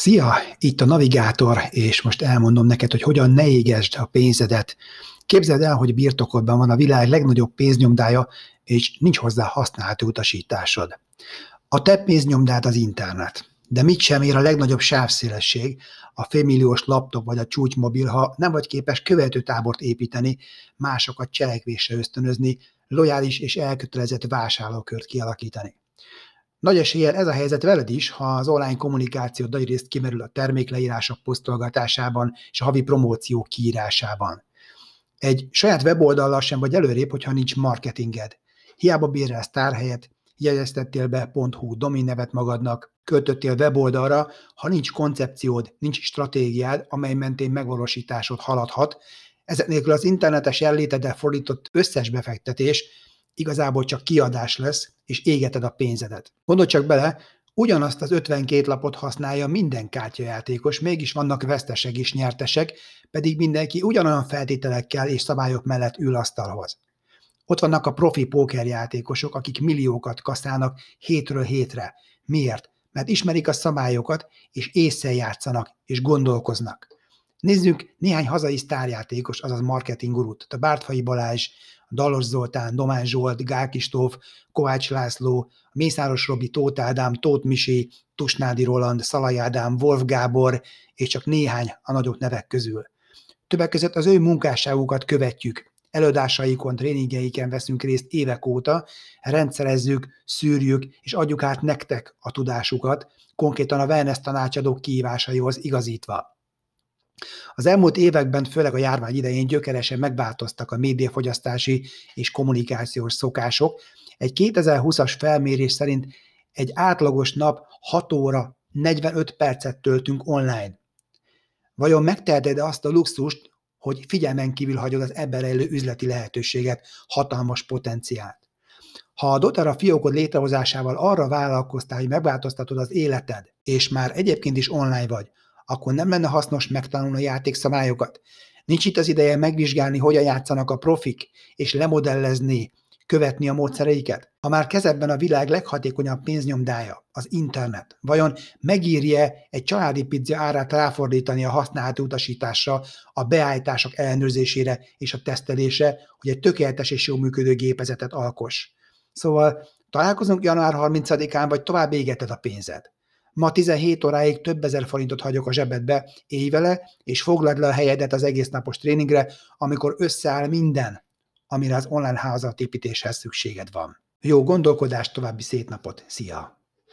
Szia, itt a navigátor, és most elmondom neked, hogy hogyan ne égesd a pénzedet. Képzeld el, hogy birtokodban van a világ legnagyobb pénznyomdája, és nincs hozzá használati utasításod. A te pénznyomdád az internet. De mit sem ér a legnagyobb sávszélesség, a félmilliós laptop vagy a csúcsmobil, ha nem vagy képes követőtábort építeni, másokat cselekvésre ösztönözni, lojális és elkötelezett vásárlókört kialakítani. Nagy eséllyel ez a helyzet veled is, ha az online kommunikáció nagy részt kimerül a termékleírások posztolgatásában és a havi promóció kiírásában. Egy saját weboldallal sem vagy előrébb, hogyha nincs marketinged. Hiába bérelsz tárhelyet, jegyeztettél be .hu dominnevet magadnak, költöttél weboldalra, ha nincs koncepciód, nincs stratégiád, amely mentén megvalósításod haladhat, ezek nélkül az internetes jelléteddel fordított összes befektetés igazából csak kiadás lesz, és égeted a pénzedet. Gondolj csak bele, ugyanazt az 52 lapot használja minden kártyajátékos, mégis vannak vesztesek és nyertesek, pedig mindenki ugyanolyan feltételekkel és szabályok mellett ül asztalhoz. Ott vannak a profi pókerjátékosok, akik milliókat kaszálnak hétről hétre. Miért? Mert ismerik a szabályokat, és észre játszanak, és gondolkoznak. Nézzük néhány hazai sztárjátékos, azaz marketing a Bártfai Balázs, Dalos Zoltán, Domán Zsolt, Gál Kovács László, Mészáros Robi, Tóth Ádám, Tóth Misi, Tusnádi Roland, Szalai Ádám, Wolf Gábor, és csak néhány a nagyobb nevek közül. Többek között az ő munkásságukat követjük, előadásaikon, tréningeiken veszünk részt évek óta, rendszerezzük, szűrjük, és adjuk át nektek a tudásukat, konkrétan a wellness tanácsadók kihívásaihoz igazítva. Az elmúlt években, főleg a járvány idején gyökeresen megváltoztak a médiafogyasztási és kommunikációs szokások. Egy 2020-as felmérés szerint egy átlagos nap 6 óra 45 percet töltünk online. Vajon megteheted azt a luxust, hogy figyelmen kívül hagyod az ebben rejlő üzleti lehetőséget, hatalmas potenciált? Ha a doTERRA fiókod létrehozásával arra vállalkoztál, hogy megváltoztatod az életed, és már egyébként is online vagy, akkor nem lenne hasznos megtanulni a játékszabályokat. Nincs itt az ideje megvizsgálni, hogyan játszanak a profik, és lemodellezni, követni a módszereiket? Ha már kezedben a világ leghatékonyabb pénznyomdája, az internet, vajon megírje egy családi pizza árát ráfordítani a használati utasításra, a beállítások ellenőrzésére és a tesztelésre, hogy egy tökéletes és jó működő gépezetet alkos? Szóval találkozunk január 30-án, vagy tovább égeted a pénzed. Ma 17 óráig több ezer forintot hagyok a zsebedbe, élj és foglald le a helyedet az egész napos tréningre, amikor összeáll minden, amire az online házatépítéshez szükséged van. Jó gondolkodást, további szép napot, szia!